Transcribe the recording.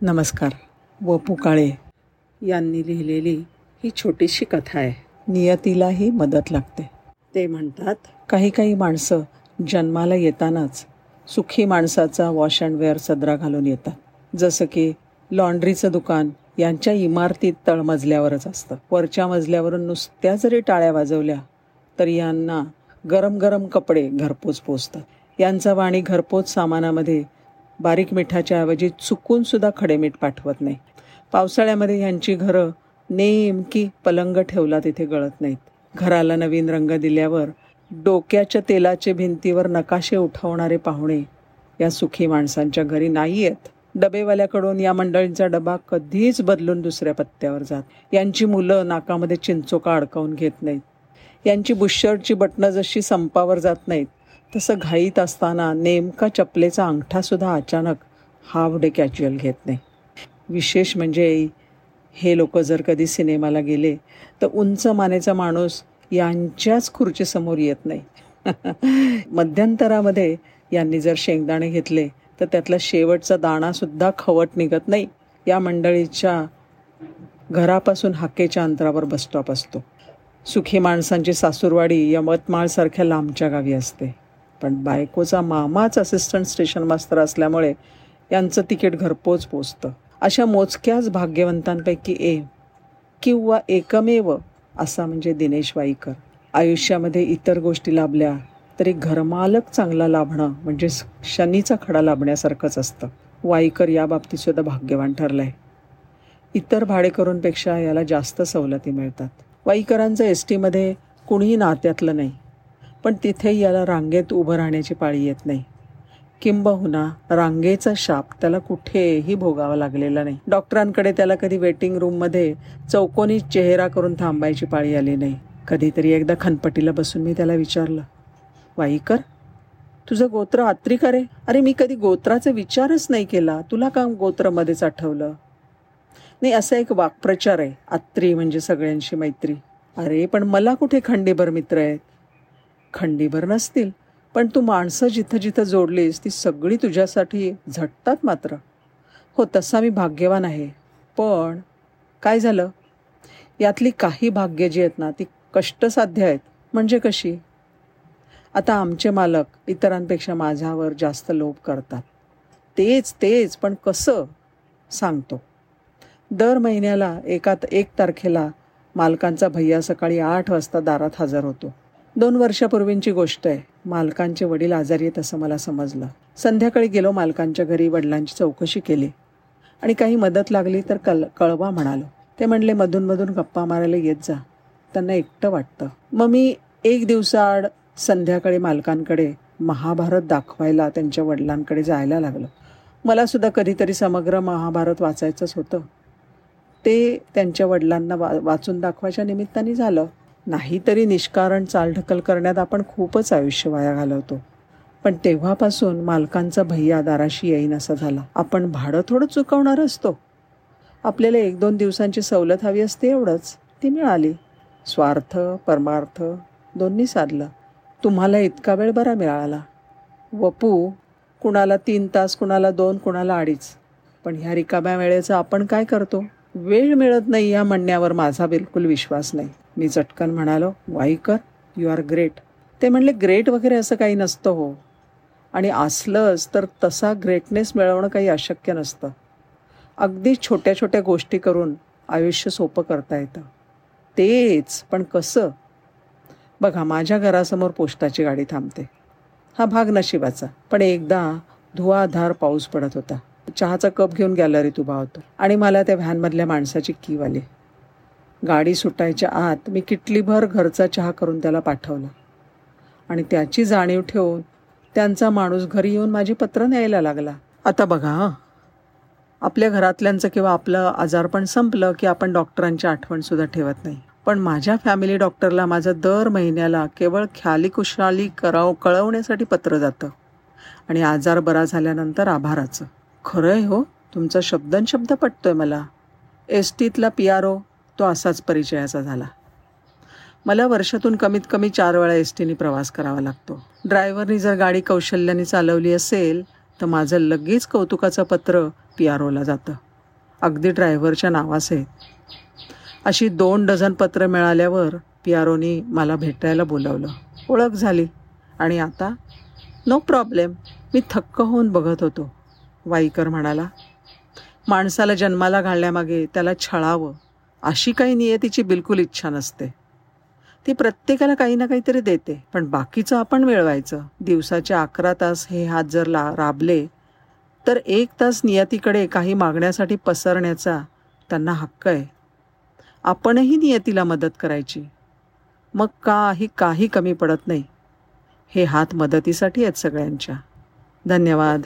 नमस्कार. वपू काळे यांनी लिहिलेली ही छोटीशी कथा आहे. नियतीलाही मदत लागते. ते म्हणतात काही काही माणसं जन्माला येतानाच सुखी माणसाचा वॉश अँड वेअर सदरा घालून येतात. जसं की लॉन्ड्रीचं दुकान यांच्या इमारतीत तळमजल्यावरच असतं. वरच्या मजल्यावरून नुसत्या जरी टाळ्या वाजवल्या तरी यांना गरम गरम कपडे घरपोच पोचतात यांचा वाणी घरपोच सामानामध्ये बारीक मिठाच्या ऐवजी चुकून सुद्धा खडे मीठ पाठवत नाही. पावसाळ्यामध्ये ह्यांची घरं नेमकी पलंग ठेवला तिथे गळत नाहीत. घराला नवीन रंग दिल्यावर डोक्याच्या तेलाचे भिंतीवर नकाशे उठवणारे पाहुणे या सुखी माणसांच्या घरी नाही आहेत डबेवाल्याकडून या मंडळींचा डबा कधीच बदलून दुसऱ्या पत्त्यावर जात. यांची मुलं नाकामध्ये चिंचोका अडकवून घेत नाहीत. यांची बुशर्टची बटणं जशी संपावर जात नाहीत तसं घाईत असताना नेमका चपलेचा अंगठासुद्धा अचानक हाफ डे कॅज्युअल घेत नाही. विशेष म्हणजे हे लोक जर कधी सिनेमाला गेले तर उंच मानेचा माणूस यांच्याच खुर्चीसमोर येत नाही. मध्यंतरामध्ये यांनी जर शेंगदाणे घेतले तर त्यातला शेवटचा दाणासुद्धा खवट निघत नाही. या मंडळीच्या घरापासून हाकेच्या अंतरावर बसस्टॉप असतो. सुखी माणसांची सासूरवाडी यवतमाळसारख्या लांबच्या गावी असते. पण बायकोचा मामाच असिस्टंट स्टेशन मास्तर असल्यामुळे यांचं तिकीट घरपोच पोचतं. अशा मोजक्याच भाग्यवंतांपैकी ए किंवा एकमेव असा म्हणजे दिनेश वाईकर. आयुष्यामध्ये इतर गोष्टी लाभल्या तरी घरमालक चांगला लाभणं म्हणजे शनीचा खडा लाभण्यासारखंच असतं. वाईकर या बाबतीत सुद्धा भाग्यवान ठरलाय. इतर भाडेकरूंपेक्षा याला जास्त सवलती मिळतात. वाईकरांचं एस टीमध्ये कुणीही नात्यातलं नाही. पण तिथेही याला रांगेत उभं राहण्याची पाळी येत नाही. किंबहुना रांगेचा शाप त्याला कुठेही भोगावा लागलेला नाही. डॉक्टरांकडे त्याला कधी वेटिंग रूममध्ये चौकोनी चेहरा करून थांबायची पाळी आली नाही. कधीतरी एकदा खनपटीला बसून मी त्याला विचारलं वाईकर तुझं गोत्र आत्री का रे? अरे मी कधी गोत्राचा विचारच नाही केला. तुला का गोत्रमध्येच आठवलं? नाही असा एक वाक्प्रचार आहे. आत्री म्हणजे सगळ्यांशी मैत्री. अरे पण मला कुठे खंडेभर मित्र आहेत? खंडीभर नसतील. पण तू माणसं जिथं जिथं जोडलीस ती सगळी तुझ्यासाठी झटतात मात्र. हो तसा मी भाग्यवान आहे. पण काय झालं? यातली काही भाग्य जी आहेत ना ती कष्टसाध्य आहेत. म्हणजे कशी? आता आमचे मालक इतरांपेक्षा माझ्यावर जास्त लोभ करतात. तेच तेच पण कसं? सांगतो. दर महिन्याला एकात एक तारखेला मालकांचा भैया सकाळी आठ वाजता दारात हजर होतो. दोन वर्षापूर्वींची गोष्ट आहे. मालकांचे वडील आजारी आहेत असं मला समजलं. संध्याकाळी गेलो मालकांच्या घरी वडिलांची चौकशी केली. आणि काही मदत लागली तर कल कळवा म्हणालो. ते म्हणले मधून मधून गप्पा मारायला येत जा. त्यांना एकटं वाटतं. मग मी एक दिवसाआड संध्याकाळी मालकांकडे महाभारत दाखवायला त्यांच्या वडिलांकडे जायला लागलं. मला सुद्धा कधीतरी समग्र महाभारत वाचायचंच होतं. ते त्यांच्या वडिलांना वा वाचून दाखवायच्या निमित्ताने झालं. नाहीतरी निष्कारण चालढकल करण्यात आपण खूपच आयुष्य वाया घालवतो. पण तेव्हापासून मालकांचा भैया दाराशी येईन असा झाला. आपण भाडं थोडं चुकवणार असतो. आपल्याला एक दोन दिवसांची सवलत हवी असते एवढंच. ती मिळाली. स्वार्थ परमार्थ दोन्ही साधलं. तुम्हाला इतका वेळ बरा मिळाला. वपू कुणाला तीन तास कुणाला दोन कुणाला अडीच. पण ह्या रिकाम्या वेळेचं आपण काय करतो? वेळ मिळत नाही या म्हणण्यावर माझा बिलकुल विश्वास नाही. मी चटकन म्हणालो वाईकर यू आर ग्रेट ते म्हणले ग्रेट वगैरे असं काही नसतं हो. आणि असलंच तर तसा ग्रेटनेस मिळवणं काही अशक्य नसतं. अगदी छोट्या छोट्या गोष्टी करून आयुष्य सोपं करता येतं. तेच पण कसं? बघा माझ्या घरासमोर पोस्टाची गाडी थांबते. हा भाग नशिबाचा पण एकदा धुवाधार पाऊस पडत होता. चहाचा कप घेऊन गॅलरीत उभा होतो. आणि मला त्या व्हॅनमधल्या माणसाची कीव आली. गाडी सुटायच्या आत मी किटलीभर घरचा चहा करून त्याला पाठवला. आणि त्याची जाणीव ठेवून त्यांचा माणूस घरी येऊन माझी पत्र न्यायला लागला. आता बघा हां. आपल्या घरातल्यांचं किंवा आपलं आजारपण संपलं की आपण डॉक्टरांची आठवणसुद्धा ठेवत नाही. पण माझ्या फॅमिली डॉक्टरला माझं दर महिन्याला केवळ ख्याली कुशाली कराव कळवण्यासाठी पत्र जातं. आणि आजार बरा झाल्यानंतर आभाराचं. खरं आहे हो तुमचा शब्दनशब्द पटतोय मला. एस टीतला पी आर ओ तो असाच परिचयाचा झाला. मला वर्षातून कमीत कमी चार वेळा एस टीने प्रवास करावा लागतो. ड्रायव्हरनी जर गाडी कौशल्याने चालवली असेल तर माझं लगेच कौतुकाचं पत्र पी आर ओला जातं. अगदी ड्रायव्हरच्या नावाचे. अशी दोन डझन पत्र मिळाल्यावर पी आर ओनी मला भेटायला बोलावलं. ओळख झाली. आणि आता नो प्रॉब्लेम मी थक्क होऊन बघत होतो. वाईकर म्हणाला माणसाला जन्माला घालण्यामागे त्याला छळावं अशी काही नियतीची बिलकुल इच्छा नसते. ती प्रत्येकाला काही ना काहीतरी देते पण बाकीचं आपण मिळवायचं. दिवसाचे अकरा तास हे हात जर ला राबले तर एक तास नियतीकडे काही मागण्यासाठी पसरण्याचा त्यांना हक्क आहे. आपणही नियतीला मदत करायची. मग काही काही कमी पडत नाही. हे हात मदतीसाठी आहेत सगळ्यांच्या. धन्यवाद.